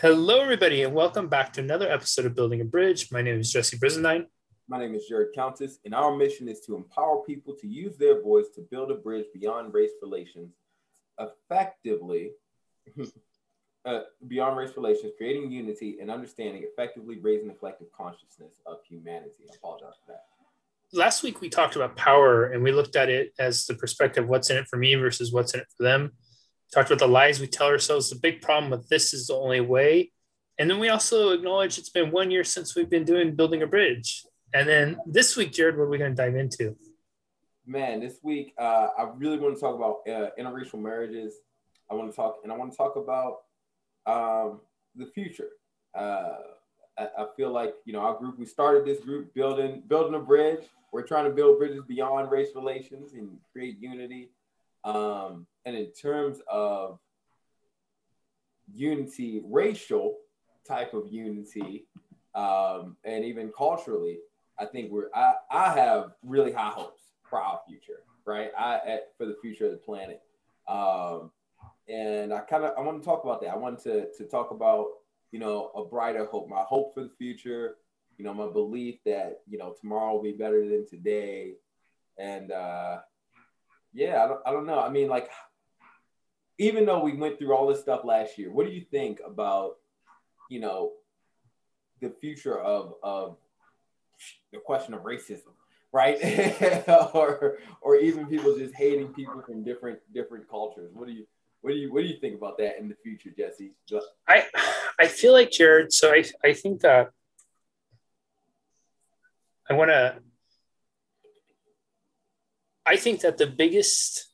Hello, everybody, and welcome back to another episode of Building a Bridge. My name is Jesse Brisendine. My name is Jared Countess, and our mission is to empower people to use their voice to build a bridge beyond race relations effectively, uh, beyond race relations, creating unity and understanding, effectively raising the collective consciousness of humanity. I apologize for that. Last week, we talked about power and we looked at it as the perspective of what's in it for me versus what's in it for them talked about the lies we tell ourselves. The big problem with this is the only way. And then we also acknowledge it's been one year since we've been doing building a bridge. And then this week, Jared, what are we going to dive into? Man, this week uh, I really want to talk about uh, interracial marriages. I want to talk, and I want to talk about um, the future. Uh, I, I, feel like you know our group. We started this group building building a bridge. We're trying to build bridges beyond race relations and create unity. Um, and in terms of unity, racial type of unity, um, and even culturally, I think we're I, I have really high hopes for our future, right? I at, for the future of the planet. Um, and I kind of I want to talk about that. I want to to talk about you know a brighter hope, my hope for the future, you know, my belief that you know tomorrow will be better than today, and uh, yeah, I don't, I don't know. I mean, like even though we went through all this stuff last year, what do you think about, you know, the future of of the question of racism, right? or or even people just hating people from different different cultures. What do you what do you what do you think about that in the future, Jesse? I I feel like Jared. So I I think that I want to. I think that the biggest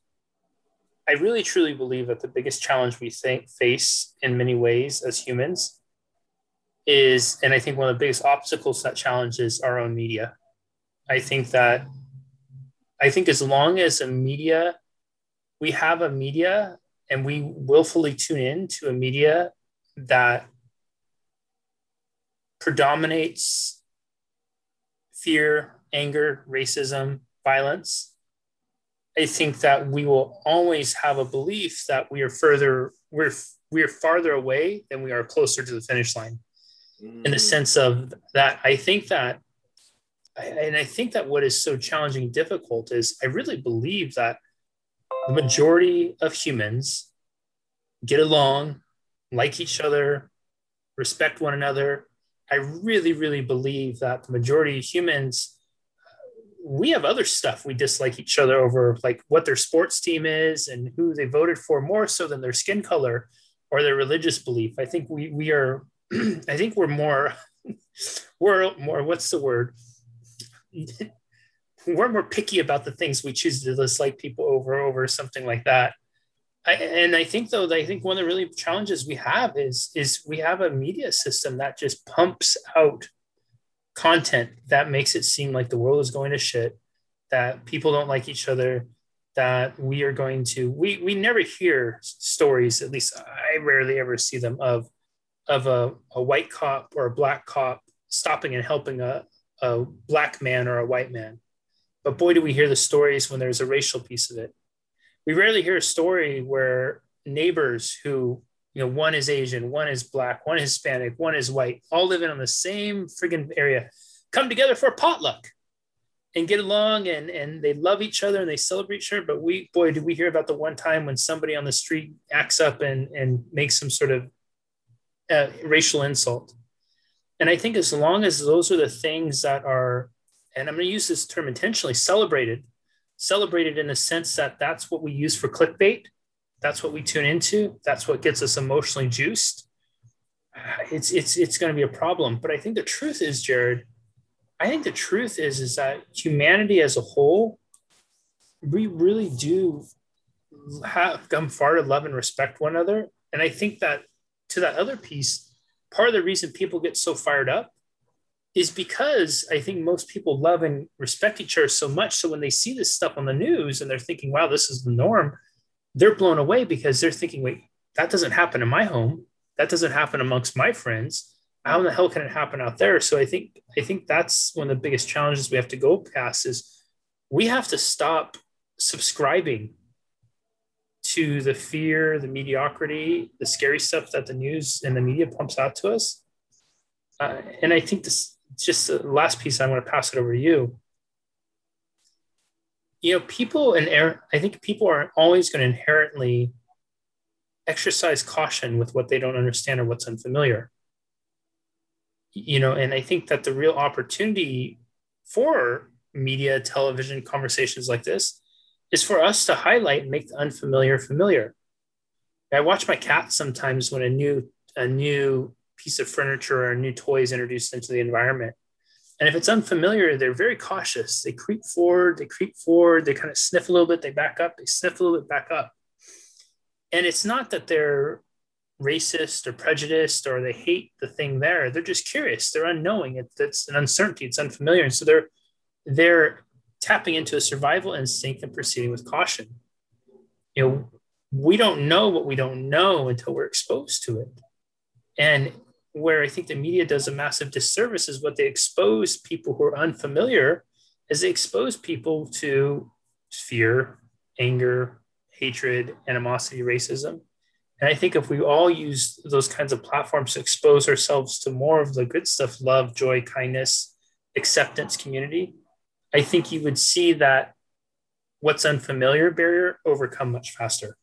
I really truly believe that the biggest challenge we think, face in many ways as humans is, and I think one of the biggest obstacles to that challenge is our own media. I think that, I think as long as a media, we have a media and we willfully tune in to a media that predominates fear, anger, racism, violence, I think that we will always have a belief that we are further, we're we are farther away than we are closer to the finish line. Mm. In the mm. sense of that, I think that, and I think that what is so challenging, difficult is I really believe that the majority of humans get along, like each other, respect one another. I really, really believe that the majority of humans we have other stuff we dislike each other over, like what their sports team is and who they voted for, more so than their skin color or their religious belief. I think we we are, I think we're more, we're more. What's the word? we're more picky about the things we choose to dislike people over over something like that. I, and I think though, I think one of the really challenges we have is is we have a media system that just pumps out content that makes it seem like the world is going to shit, that people don't like each other, that we are going to we we never hear stories, at least I rarely ever see them of of a, a white cop or a black cop stopping and helping a, a black man or a white man. But boy, do we hear the stories when there's a racial piece of it. We rarely hear a story where neighbors who you know, one is Asian, one is black, one is Hispanic, one is white, all living on the same friggin' area, come together for a potluck and get along and and they love each other and they celebrate each other. But we boy, did we hear about the one time when somebody on the street acts up and and makes some sort of uh, racial insult. And I think as long as those are the things that are, and I'm going to use this term intentionally, celebrated, celebrated in the sense that that's what we use for clickbait that's what we tune into. That's what gets us emotionally juiced. It's it's it's going to be a problem. But I think the truth is, Jared, I think the truth is is that humanity as a whole, we really do have come far to love and respect one another. And I think that to that other piece, part of the reason people get so fired up is because I think most people love and respect each other so much. So when they see this stuff on the news and they're thinking, wow, this is the norm, they're blown away because they're thinking, wait, that doesn't happen in my home. That doesn't happen amongst my friends. How in the hell can it happen out there? So I think I think that's one of the biggest challenges we have to go past is we have to stop subscribing to the fear, the mediocrity, the scary stuff that the news and the media pumps out to us. Uh, and I think this just the last piece. I want to pass it over to you. You know, people and I think people are always going to inherently exercise caution with what they don't understand or what's unfamiliar. You know, and I think that the real opportunity for media, television conversations like this is for us to highlight and make the unfamiliar familiar. I watch my cat sometimes when a new a new piece of furniture or a new toy is introduced into the environment. And if it's unfamiliar, they're very cautious. They creep forward, they creep forward, they kind of sniff a little bit, they back up, they sniff a little bit, back up. And it's not that they're racist or prejudiced or they hate the thing there. They're just curious. They're unknowing. It, it's an uncertainty. It's unfamiliar. And so they're they're tapping into a survival instinct and proceeding with caution. You know, we don't know what we don't know until we're exposed to it. And where I think the media does a massive disservice is what they expose people who are unfamiliar as they expose people to fear, anger, hatred, animosity, racism. And I think if we all use those kinds of platforms to expose ourselves to more of the good stuff, love, joy, kindness, acceptance, community, I think you would see that what's unfamiliar barrier overcome much faster.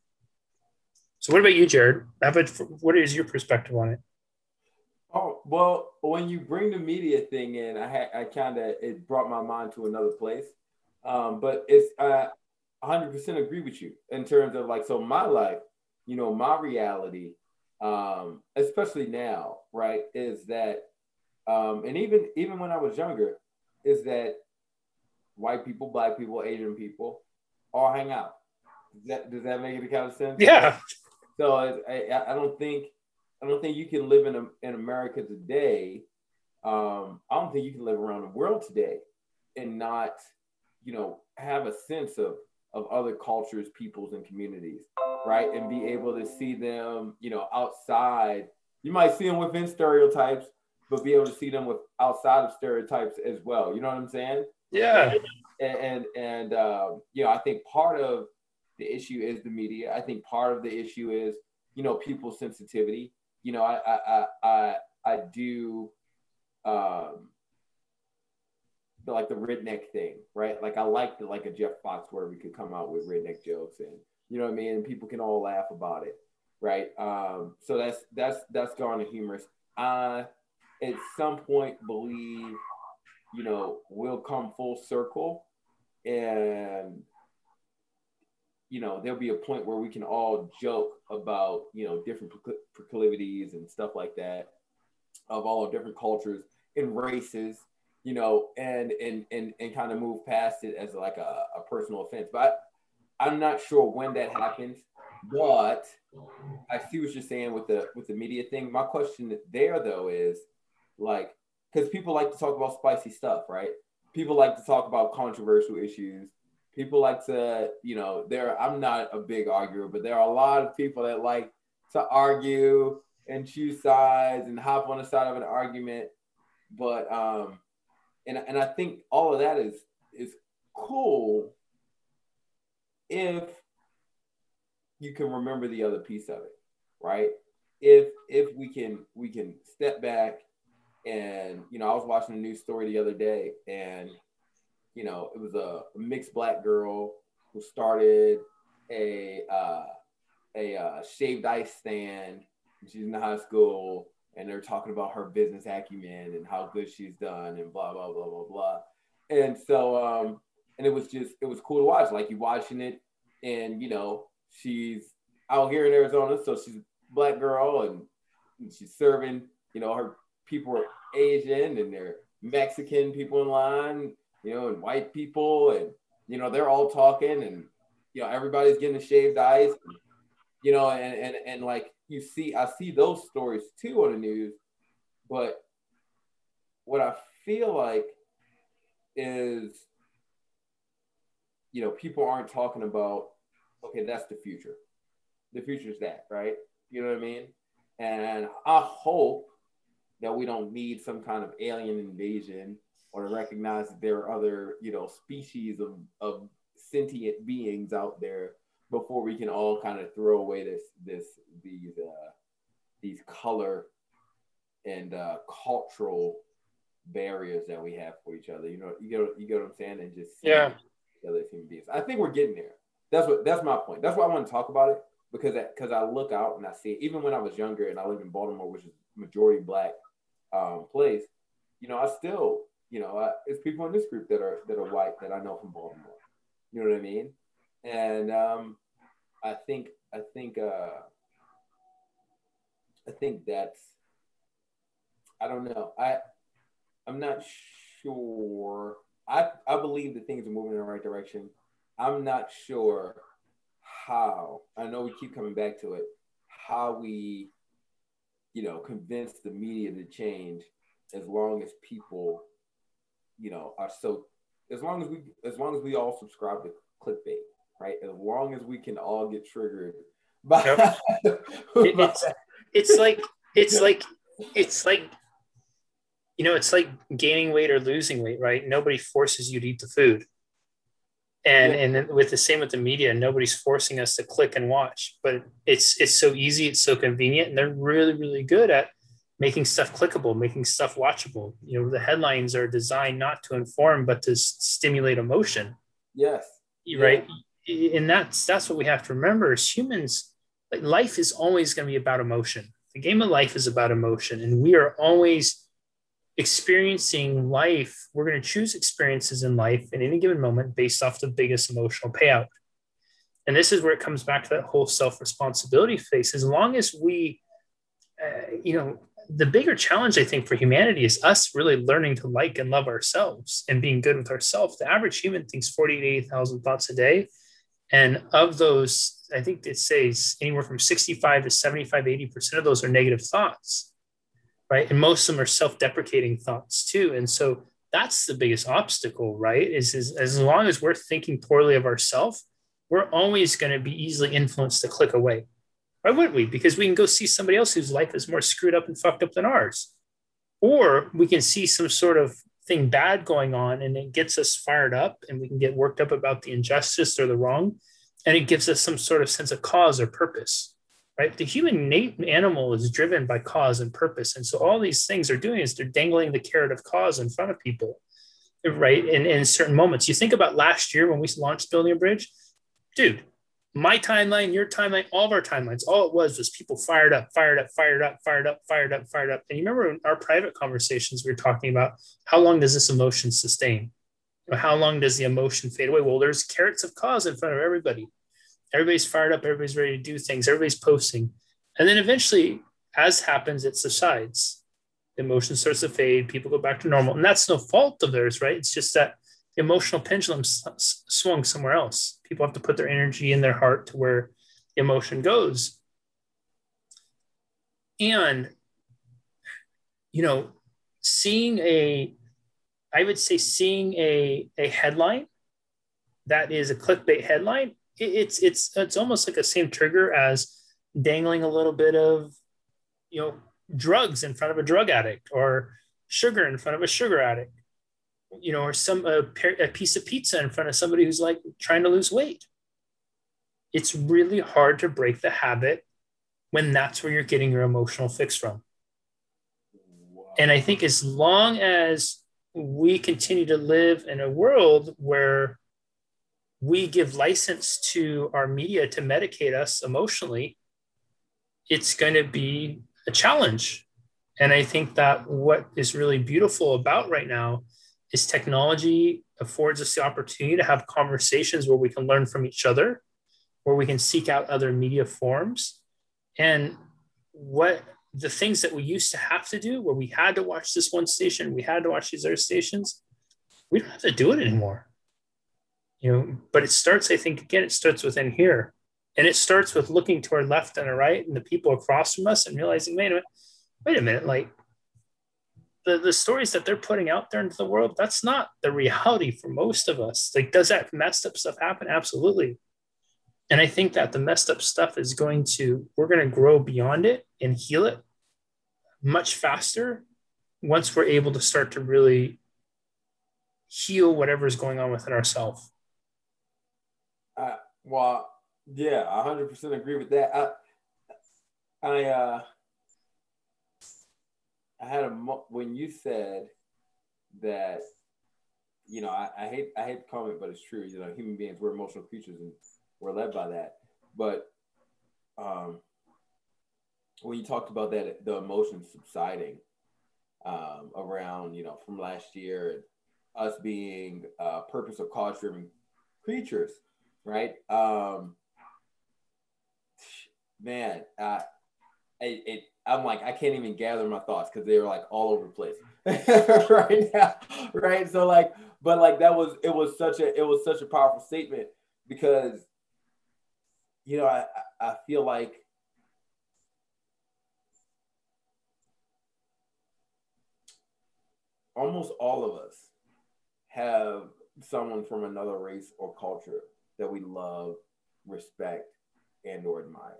So, what about you, Jared? What is your perspective on it? Oh well, when you bring the media thing in, I had I kind of it brought my mind to another place. Um, but it's uh, 100% agree with you in terms of like so my life, you know, my reality, um, especially now, right, is that, um, and even even when I was younger, is that white people, black people, Asian people all hang out. Does that, does that make any kind of sense? Yeah. So I, I don't think I don't think you can live in in America today. Um, I don't think you can live around the world today and not, you know, have a sense of of other cultures, peoples, and communities, right? And be able to see them, you know, outside. You might see them within stereotypes, but be able to see them with outside of stereotypes as well. You know what I'm saying? Yeah. And and, and um, you know, I think part of the issue is the media. I think part of the issue is you know people's sensitivity. You know, I I I I, do um the, like the redneck thing, right? Like I like the like a Jeff Foxworthy we could come out with redneck jokes and you know what I mean, and people can all laugh about it, right? Um, so that's that's that's gone to humorous. I at some point believe you know, we'll come full circle and you know there'll be a point where we can all joke about you know different proclivities and stuff like that of all different cultures and races you know and and and, and kind of move past it as like a, a personal offense but I, i'm not sure when that happens but i see what you're saying with the with the media thing my question there though is like because people like to talk about spicy stuff, right? People like to talk about controversial issues. People like to, you know, there. I'm not a big arguer, but there are a lot of people that like to argue and choose sides and hop on the side of an argument. But um, and and I think all of that is is cool if you can remember the other piece of it, right? If if we can we can step back and, you know, I was watching a news story the other day and, you know, it was a, mixed black girl who started a, uh, a uh, shaved ice stand. She's in high school and they're talking about her business acumen and how good she's done and blah, blah, blah, blah, blah. And so, um, and it was just, it was cool to watch. Like you watching it and, you know, she's out here in Arizona. So she's a black girl and, and she's serving, you know, her people are Asian and they're Mexican people in line, you know, and white people, and you know, they're all talking, and you know, everybody's getting shaved ice, and, you know, and and and like you see, I see those stories too on the news, but what I feel like is, you know, people aren't talking about, okay, that's the future. The future is that, right? You know what I mean? And I hope that we don't need some kind of alien invasion or to recognize that there are other, you know, species of, of sentient beings out there before we can all kind of throw away this this these uh, these color and uh, cultural barriers that we have for each other. You know, you get you get what I'm saying, and just yeah, other human beings. I think we're getting there. That's what that's my point. That's why I want to talk about it because because I look out and I see even when I was younger and I lived in Baltimore, which is majority black um, place. You know, I still you know I, it's people in this group that are that are white that I know from Baltimore. You know what I mean? And um, I think I think uh, I think that's I don't know. I I'm not sure. I I believe that things are moving in the right direction. I'm not sure how. I know we keep coming back to it. How we, you know, convince the media to change, as long as people, you know, are so. As long as we, as long as we all subscribe to clickbait, right? As long as we can all get triggered by, yep. it, it's, it's like it's like it's like you know it's like gaining weight or losing weight right nobody forces you to eat the food and yeah. and with the same with the media nobody's forcing us to click and watch but it's it's so easy it's so convenient and they're really really good at making stuff clickable making stuff watchable. You know the headlines are designed not to inform but to stimulate emotion. Yes. Right? Yeah. and that's that's what we have to remember as humans like life is always going to be about emotion. The game of life is about emotion and we are always experiencing life. We're going to choose experiences in life in any given moment based off the biggest emotional payout. And this is where it comes back to that whole self-responsibility phase. As long as we uh, you know the bigger challenge i think for humanity is us really learning to like and love ourselves and being good with ourselves. The average human thinks 40 to 80,000 thoughts a day. And of those i think it says anywhere from 65 to 75 80% of those are negative thoughts right? And most of them are self-deprecating thoughts too. And so that's the biggest obstacle right? Is, is as long as we're thinking poorly of ourselves we're always going to be easily influenced to click away why wouldn't we? Because we can go see somebody else whose life is more screwed up and fucked up than ours. Or we can see some sort of thing bad going on and it gets us fired up and we can get worked up about the injustice or the wrong and it gives us some sort of sense of cause or purpose right? The human animal is driven by cause and purpose and so all these things are doing is they're dangling the carrot of cause in front of people right in, in certain moments. You think about last year when we launched building a bridge? Dude my timeline, your timeline, all of our timelines, all it was was people fired up, fired up, fired up, fired up, fired up, fired up. And you remember in our private conversations, we were talking about how long does this emotion sustain? How long does the emotion fade away? Well, there's carrots of cause in front of everybody. Everybody's fired up, everybody's ready to do things, everybody's posting. And then eventually, as happens, it subsides. The emotion starts to fade, people go back to normal. And that's no fault of theirs, right? It's just that emotional pendulum swung somewhere else. People have to put their energy in their heart to where emotion goes. And, you know, seeing a, I would say seeing a, a headline that is a clickbait headline, it, it's, it's, it's almost like the same trigger as dangling a little bit of, you know, drugs in front of a drug addict or sugar in front of a sugar addict you know, or some a, a piece of pizza in front of somebody who's like trying to lose weight. It's really hard to break the habit when that's where you're getting your emotional fix from. And I think as long as we continue to live in a world where we give license to our media to medicate us emotionally, it's going to be a challenge. And I think that what is really beautiful about right now is technology affords us the opportunity to have conversations where we can learn from each other, where we can seek out other media forms. And what the things that we used to have to do, where we had to watch this one station, we had to watch these other stations, we don't have to do it anymore. You know, but it starts, I think, again, it starts within here. And it starts with looking to our left and our right and the people across from us and realizing, wait a minute, wait a minute, like the, the stories that they're putting out there into the world, that's not the reality for most of us. Like, does that messed up stuff happen? Absolutely. And I think that the messed up stuff is going to, we're going to grow beyond it and heal it much faster once we're able to start to really heal whatever is going on within ourselves. Uh, well, Yeah, I hundred percent agree with that. I, I, uh, I had a when you said that, you know, I, I hate I hate to comment, but it's true. You know, human beings we're emotional creatures and we're led by that. But um, when you talked about that, the emotions subsiding um, around, you know, from last year, us being uh, purpose or cause driven creatures, right? Um, man, uh, it, it, I'm like, I can't even gather my thoughts because they were like all over the place right now, right? So like, but like that was it was such a it was such a powerful statement because you know I I feel like almost all of us have someone from another race or culture that we love, respect, and or admire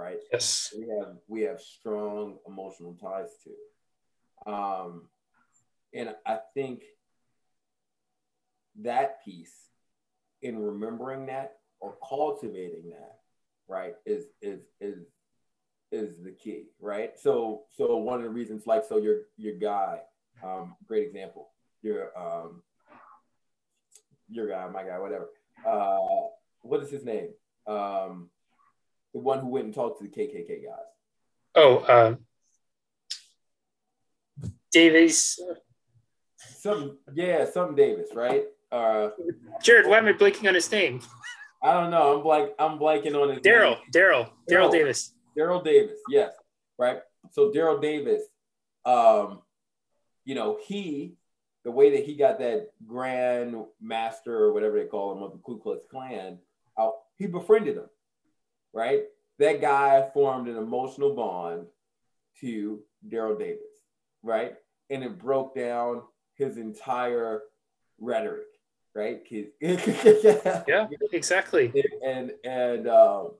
right? Yes. We have we have strong emotional ties to. Um, and I think that piece in remembering that or cultivating that, right, is is is is the key, right? So so one of the reasons, like, so your your guy, um, great example, your um, your guy, my guy, whatever. Uh, what is his name? Um, the one who went and talked to the KKK guys. Oh, uh, Davis. Some yeah, some Davis, right? Uh, Jared, why am I blanking on his name? I don't know. I'm blank. I'm blanking on his Daryl. Daryl. Daryl Davis. Daryl Davis. Yes. Right. So Daryl Davis, um, you know, he the way that he got that grand master or whatever they call him of the Ku Klux Klan out, he befriended him right? That guy formed an emotional bond to Daryl Davis, right? And it broke down his entire rhetoric, right? yeah, exactly. And and um,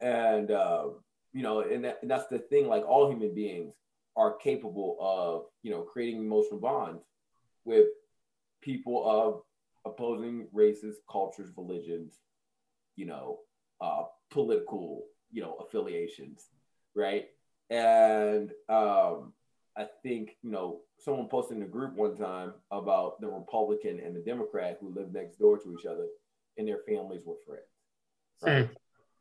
and um, you know, and, that, and that's the thing. Like all human beings are capable of, you know, creating emotional bonds with people of opposing races, cultures, religions, you know, uh, political, you know, affiliations, right? And um, I think, you know, someone posted in the group one time about the Republican and the Democrat who lived next door to each other and their families were friends. Right. Mm.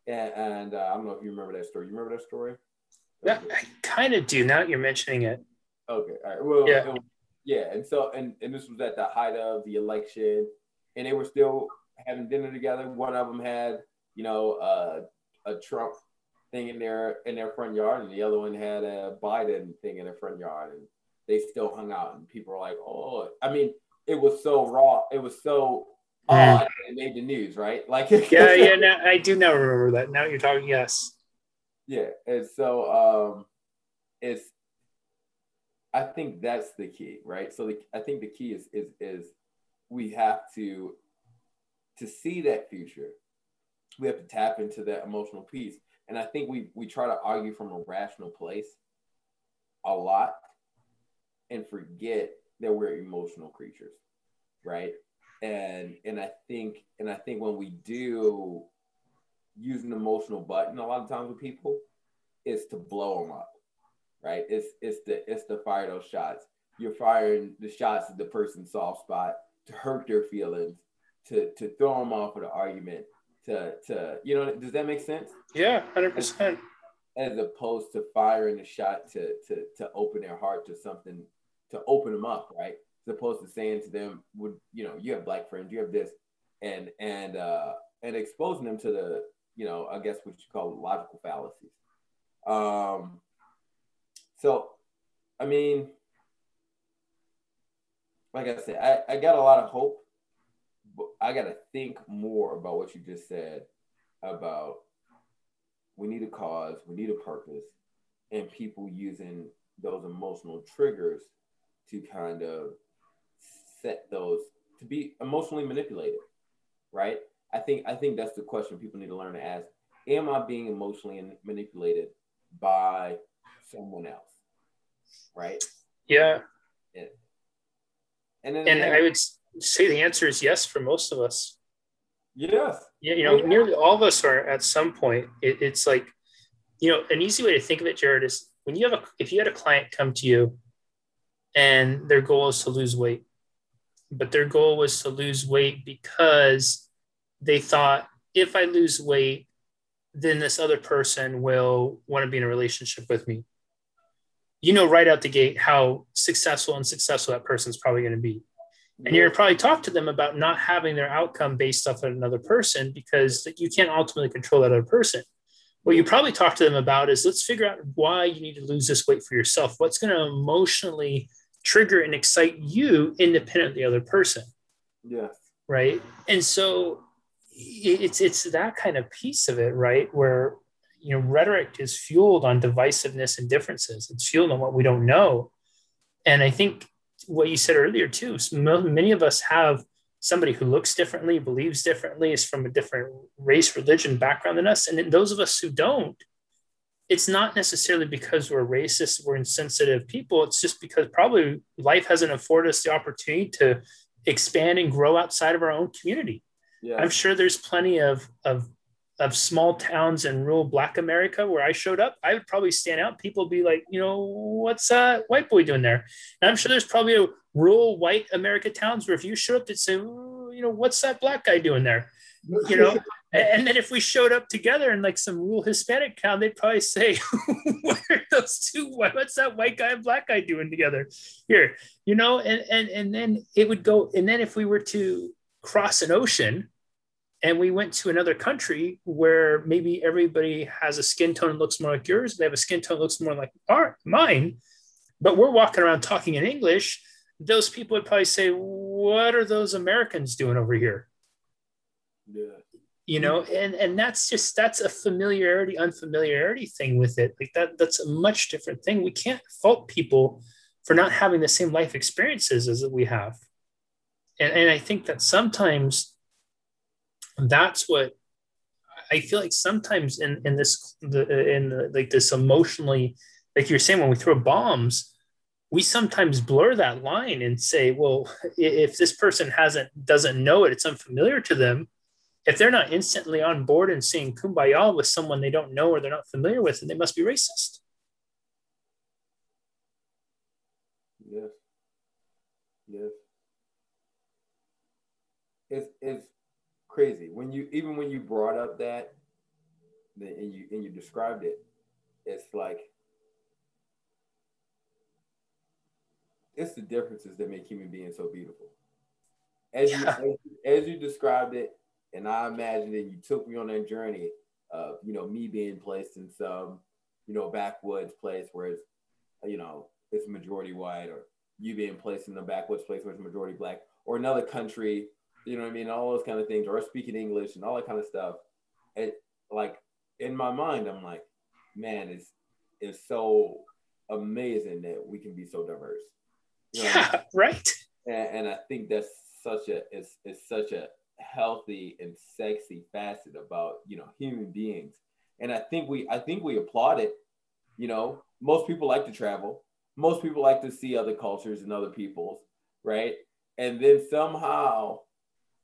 And, and uh, I don't know if you remember that story. You remember that story? Yeah, I kind of do now that you're mentioning it. Okay. All right. Well, yeah. yeah. And so, and, and this was at the height of the election, and they were still having dinner together. One of them had you know, uh, a Trump thing in their in their front yard, and the other one had a Biden thing in their front yard, and they still hung out, and people were like, "Oh, I mean, it was so raw, it was so odd, and it made the news, right?" Like, yeah, yeah, now, I do now remember that. Now you're talking, yes, yeah, and so um, it's. I think that's the key, right? So the, I think the key is is is we have to to see that future we have to tap into that emotional piece. And I think we we try to argue from a rational place a lot and forget that we're emotional creatures, right? And and I think and I think when we do use an emotional button a lot of times with people, is to blow them up, right? It's it's the it's to fire those shots. You're firing the shots at the person's soft spot to hurt their feelings, to to throw them off of the argument, to to you know does that make sense? Yeah 100% as, as opposed to firing a shot to to to open their heart to something to open them up right? As opposed to saying to them would you know you have black friends you have this and and uh and exposing them to the you know i guess what you call logical fallacies. Um so i mean like i said i, I got a lot of hope I got to think more about what you just said about we need a cause, we need a purpose, and people using those emotional triggers to kind of set those to be emotionally manipulated, right? I think I think that's the question people need to learn to ask. Am I being emotionally manipulated by someone else? Right? Yeah. And, and then and I would say the answer is yes for most of us. Yes, Yeah, you know, nearly all of us are at some point. It, it's like, you know, an easy way to think of it, Jared, is when you have a if you had a client come to you and their goal is to lose weight, but their goal was to lose weight because they thought if I lose weight, then this other person will want to be in a relationship with me. You know, right out the gate, how successful and successful that person's probably going to be. And you're probably talk to them about not having their outcome based off of another person because you can't ultimately control that other person. What you probably talk to them about is let's figure out why you need to lose this weight for yourself. What's going to emotionally trigger and excite you independent of the other person. Yeah. Right. And so it's it's that kind of piece of it, right? Where you know rhetoric is fueled on divisiveness and differences. It's fueled on what we don't know. And I think what you said earlier too, many of us have somebody who looks differently, believes differently, is from a different race, religion, background than us. And those of us who don't, it's not necessarily because we're racist, we're insensitive people. It's just because probably life hasn't afforded us the opportunity to expand and grow outside of our own community. Yeah. I'm sure there's plenty of, of of small towns in rural Black America where I showed up, I would probably stand out. People be like, you know, what's a white boy doing there? And I'm sure there's probably a rural white America towns where if you showed up, they'd say, you know, what's that black guy doing there? You know, and then if we showed up together in like some rural Hispanic town, they'd probably say, "What are those two? What's that white guy and black guy doing together here?" You know, and and and then it would go. And then if we were to cross an ocean, and we went to another country where maybe everybody has a skin tone that looks more like yours, they have a skin tone that looks more like our mine, but we're walking around talking in English. Those people would probably say, "What are those Americans doing over here?" Yeah. You know and and that's just that's a familiarity unfamiliarity thing with it. Like that that's a much different thing. We can't fault people for not having the same life experiences as we have. And, and i think that sometimes that's what i feel like sometimes in in this the in the, like this emotionally like you're saying when we throw bombs we sometimes blur that line and say well if this person hasn't doesn't know it it's unfamiliar to them if they're not instantly on board and saying kumbaya with someone they don't know or they're not familiar with, then they must be racist. Yes. Yes. It's it's crazy when you even when you brought up that and you and you described it, it's like it's the differences that make human beings so beautiful. As yeah. you as, as you described it, and I imagine that you took me on that journey of, you know, me being placed in some, you know, backwoods place where it's, you know, it's majority white, or you being placed in the backwoods place where it's majority black, or another country, you know what I mean? All those kind of things, or speaking English and all that kind of stuff. It like in my mind, I'm like, man, it's it's so amazing that we can be so diverse. You know yeah, I mean? right. And, and I think that's such a it's it's such a healthy and sexy facet about you know human beings and i think we i think we applaud it you know most people like to travel most people like to see other cultures and other peoples right and then somehow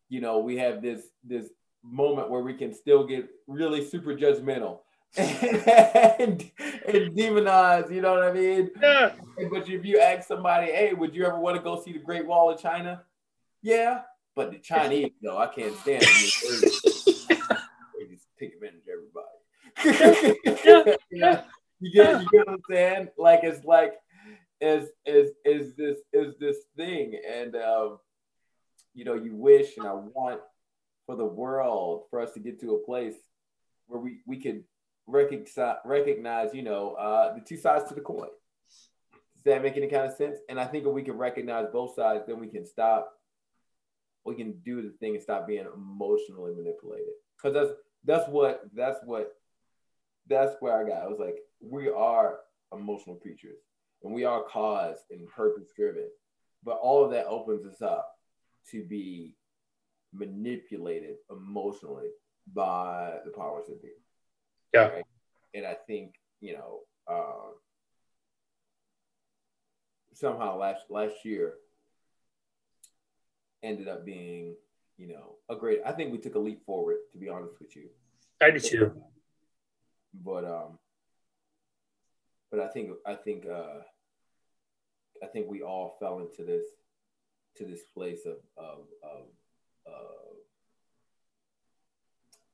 you know we have this this moment where we can still get really super judgmental and, and demonize, you know what I mean? Yeah. But if you ask somebody, hey, would you ever want to go see the Great Wall of China? Yeah. But the Chinese, though, I can't stand them. they just take advantage of everybody. you, you get you get what I'm saying? Like it's like is is is this is this thing, and um, you know, you wish and I want for the world for us to get to a place where we we could recognize recognize, you know, uh, the two sides to the coin. Does that make any kind of sense? And I think if we can recognize both sides, then we can stop we can do the thing and stop being emotionally manipulated. Because that's that's what that's what that's where I got. I was like, we are emotional creatures and we are cause and purpose driven. But all of that opens us up to be manipulated emotionally by the powers that be. Yeah. Right? And I think, you know, um, somehow last last year ended up being you know, a great. I think we took a leap forward, to be honest with you. I do too. But um, but I think I think uh, I think we all fell into this to this place of of of, of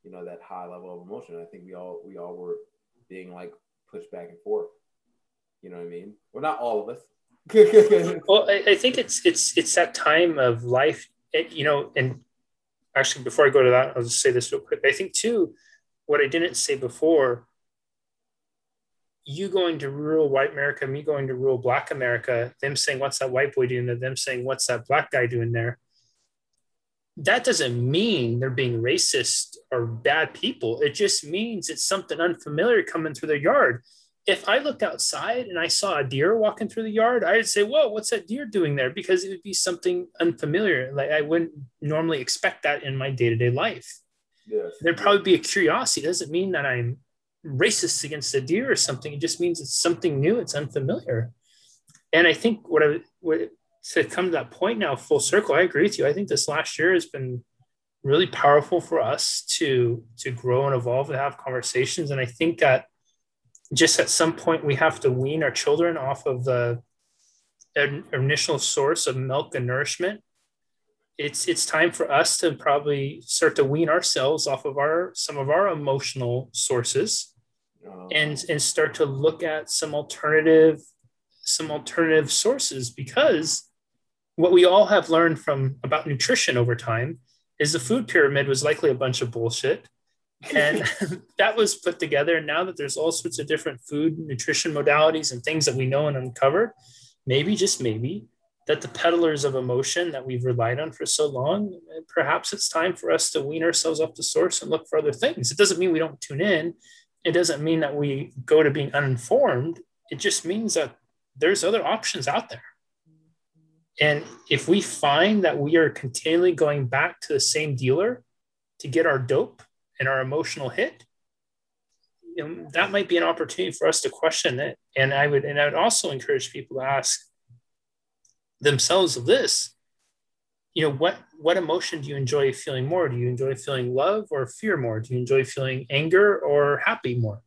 you know that high level of emotion. I think we all we all were being like pushed back and forth. You know what I mean? Well, not all of us. well, I, I, think it's it's it's that time of life, it, you know. And actually, before I go to that, I'll just say this real quick. I think too, what I didn't say before. You going to rural white America, me going to rural black America, them saying, "What's that white boy doing there?" Them saying, "What's that black guy doing there?" That doesn't mean they're being racist or bad people. It just means it's something unfamiliar coming through their yard if I looked outside and I saw a deer walking through the yard, I'd say, "Whoa, what's that deer doing there?" Because it would be something unfamiliar. Like I wouldn't normally expect that in my day to day life. Yes. There'd probably be a curiosity. It doesn't mean that I'm racist against a deer or something. It just means it's something new. It's unfamiliar. And I think what I what to come to that point now, full circle, I agree with you. I think this last year has been really powerful for us to to grow and evolve and have conversations. And I think that just at some point we have to wean our children off of the initial source of milk and nourishment it's it's time for us to probably start to wean ourselves off of our some of our emotional sources oh. and um, and start to look at some alternative some alternative sources because what we all have learned from about nutrition over time is the food pyramid was likely a bunch of bullshit and that was put together. And now that there's all sorts of different food nutrition modalities and things that we know and uncovered, maybe just maybe that the peddlers of emotion that we've relied on for so long, perhaps it's time for us to wean ourselves off the source and look for other things. It doesn't mean we don't tune in. It doesn't mean that we go to being uninformed. It just means that there's other options out there. And if we find that we are continually going back to the same dealer to get our dope, and our emotional hit, you know, that might be an opportunity for us to question it. And I would, and I would also encourage people to ask themselves of this, you know, what, what emotion do you enjoy feeling more? Do you enjoy feeling love or fear more? Do you enjoy feeling anger or happy more?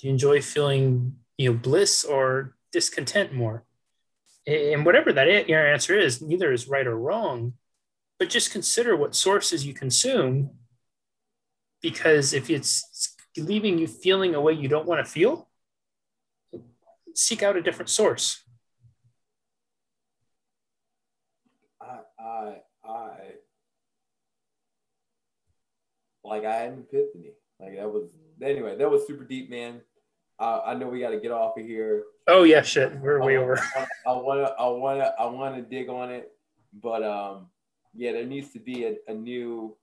Do you enjoy feeling, you know, bliss or discontent more? And whatever that your answer is, neither is right or wrong, but just consider what sources you consume because if it's leaving you feeling a way you don't want to feel, seek out a different source. I, I, I, like I had an epiphany. Like that was anyway. That was super deep, man. Uh, I know we got to get off of here. Oh yeah, shit, we're way I, over. I want to, I want to, I want to dig on it, but um, yeah, there needs to be a, a new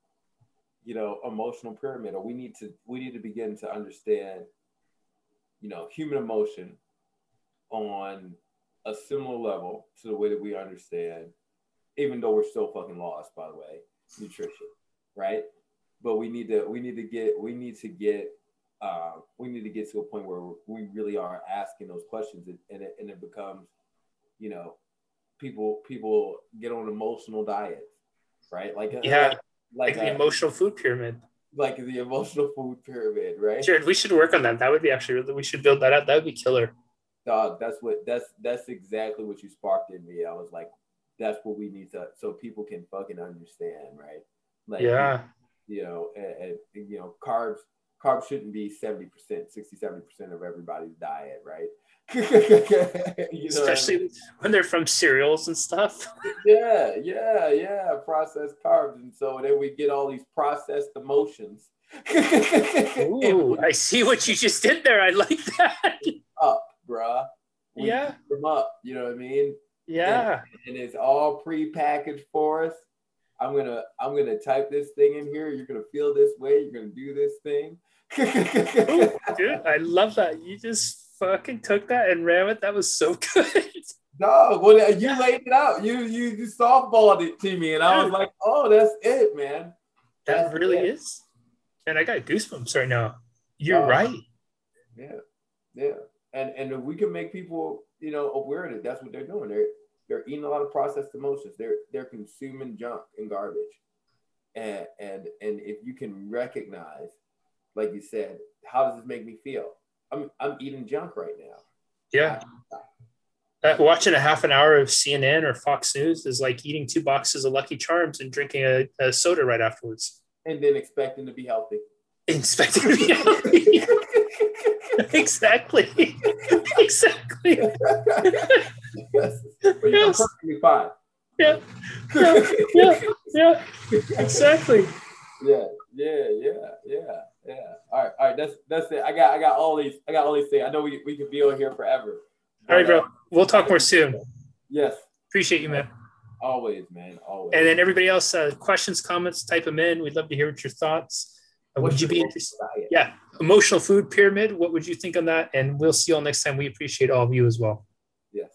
you know emotional pyramid or we need to we need to begin to understand you know human emotion on a similar level to the way that we understand even though we're still fucking lost by the way nutrition right but we need to we need to get we need to get uh, we need to get to a point where we really are asking those questions and, and, it, and it becomes you know people people get on emotional diets right like yeah like, like the emotional food pyramid. Like the emotional food pyramid, right? Sure, we should work on that. That would be actually really, we should build that out. That would be killer. Dog, that's what that's that's exactly what you sparked in me. I was like, that's what we need to so people can fucking understand, right? Like yeah, you know, and, and you know, carbs carbs shouldn't be 70%, 60, 70% of everybody's diet, right? you know Especially I mean? when they're from cereals and stuff. yeah, yeah, yeah. Processed carbs. And so then we get all these processed emotions. Ooh, I see what you just did there. I like that. Up, bruh. We yeah. Them up. You know what I mean? Yeah. And, and it's all pre-packaged for us. I'm gonna I'm gonna type this thing in here. You're gonna feel this way. You're gonna do this thing. Ooh, dude, I love that. You just fucking took that and ran with. That was so good. No, well, you laid it out. You you, you softballed it to me, and I was like, oh, that's it, man. That really it. is. And I got goosebumps right now. You're uh, right. Yeah, yeah. And and if we can make people, you know, aware that that's what they're doing. They're they're eating a lot of processed emotions. They're they're consuming junk and garbage. and and and if you can recognize, like you said, how does this make me feel? I'm I'm eating junk right now. Yeah. Uh, watching a half an hour of CNN or Fox News is like eating two boxes of Lucky Charms and drinking a, a soda right afterwards. And then expecting to be healthy. Expecting to be exactly. exactly. yes. But you're Yes. perfectly fine. Yeah. Yeah. Yeah. Yeah. Exactly. Yeah, yeah, yeah, yeah, yeah. All right, all right. That's that's it. I got I got all these I got all these things. I know we we could be on here forever. All right, uh, bro. We'll talk more soon. Yes, Appreciate you, man. always, man, always. And then everybody else, uh, questions, comments, type them in. We'd love to hear what your thoughts would you be interested? Yeah, emotional food pyramid. What would you think on that? And we'll see you all next time. We appreciate all of you as well. Yeah.